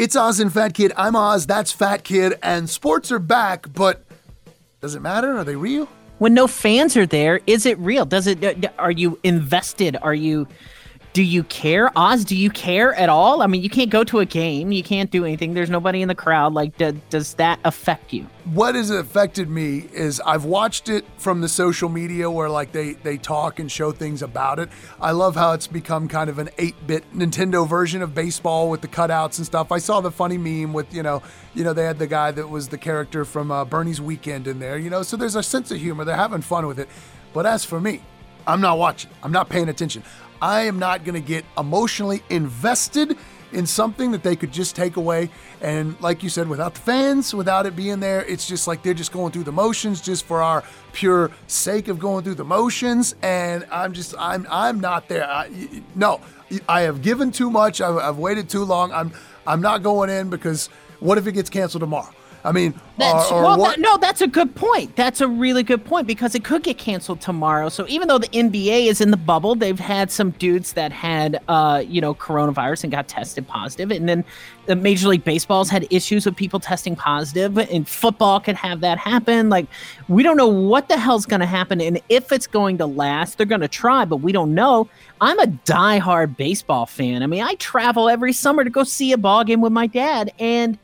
It's Oz and Fat Kid. I'm Oz. That's Fat Kid. And sports are back, but does it matter? Are they real? When no fans are there, is it real? Does it? Uh, are you invested? Are you? Do you care? Oz do you care at all? I mean you can't go to a game. You can't do anything. There's nobody in the crowd. Like do, does that affect you? What has affected me is i've watched it from the social media where like they they talk and show things about it. I love how it's become kind of an 8-bit nintendo version of baseball with the cutouts and stuff. I saw the funny meme with you know you know they had the guy that was the character from uh, bernie's weekend in there you know? So there's a sense of humor. They're having fun with it. But as for me I'm not watching. I'm not paying attention. I am not going to get emotionally invested in something that they could just take away. And like you said, without the fans, without it being there, it's just like they're just going through the motions just for our pure sake of going through the motions. And I'm just, I'm, I'm not there. I, no, I have given too much. I've, I've waited too long. I'm, I'm not going in because what if it gets canceled tomorrow? I mean, that's, or, or well, what? no, that's a good point. That's a really good point because it could get canceled tomorrow. So even though the NBA is in the bubble, they've had some dudes that had, uh, you know, coronavirus and got tested positive, and then the Major League Baseball's had issues with people testing positive, and football could have that happen. Like, we don't know what the hell's going to happen, and if it's going to last. They're going to try, but we don't know. I'm a diehard baseball fan. I mean, I travel every summer to go see a ball game with my dad, and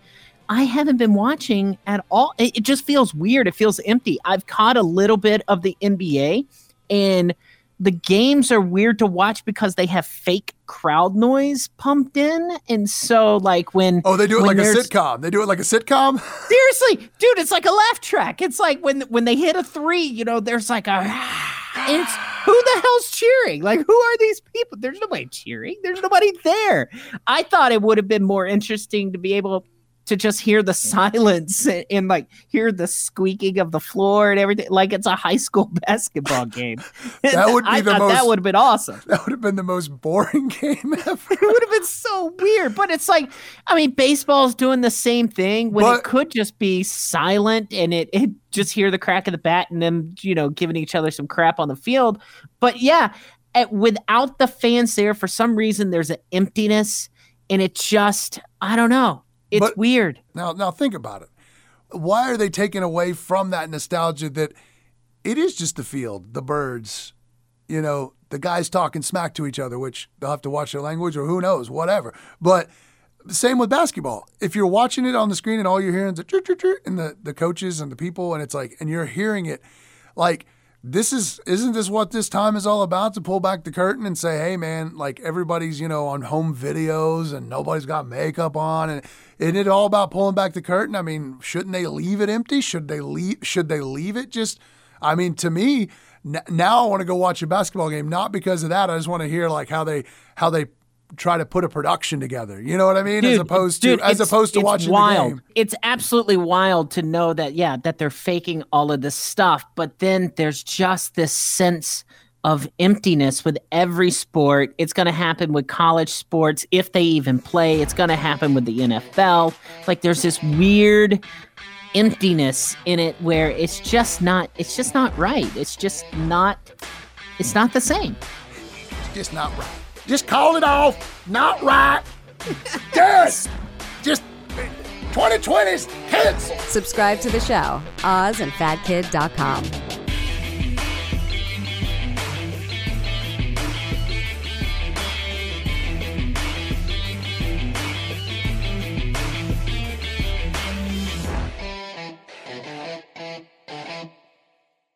I haven't been watching at all. It, it, just feels weird. It feels empty. I've caught a little bit of the NBA, and the games are weird to watch because they have fake crowd noise pumped in. And so, like, when. Oh, they do it like a sitcom. They do it like a sitcom? Seriously, dude, it's like a laugh track. It's like when, when they hit a three, you know, there's like a. it's who the hell's cheering? Like, who are these people? There's nobody cheering. There's nobody there. I thought it would have been more interesting to be able to just hear the silence and, and, like hear the squeaking of the floor and everything like it's a high school basketball game. that would be I the most. That would have been awesome. That would have been the most boring game ever. it would have been so weird. But it's like, I mean, baseball's doing the same thing when but, it could just be silent and it, it just hear the crack of the bat and them, you know, giving each other some crap on the field. But yeah, at, without the fans there, for some reason, there's an emptiness and it just, I don't know it's but weird. Now, now think about it. Why are they taking away from that nostalgia that it is just the field, the birds, you know, the guys talking smack to each other, which they'll have to watch their language or who knows, whatever. But same with basketball. If you're watching it on the screen and all you're hearing is the and the, the coaches and the people, and it's like, and you're hearing it, like this is isn't this what this time is all about? To pull back the curtain and say hey man like everybody's you know on home videos and nobody's got makeup on. And isn't it all about pulling back the curtain. I mean shouldn't they leave it empty? Should they leave should they leave it? Just i mean to me n- now i want to go watch a basketball game not because of that. I just want to hear like how they how they try to put a production together. You know what I mean? Dude, as opposed to as opposed to watching wild. the game. It's absolutely wild to know that yeah, that they're faking all of this stuff, but then there's just this sense of emptiness with every sport. It's going to happen with college sports if they even play. It's going to happen with the NFL. Like there's this weird emptiness in it where it's just not it's just not right. It's just not it's not the same. It's just not right. Just call it off. Not right. Just, just 2020's cancel. Subscribe to the show, ozandfatkid.com.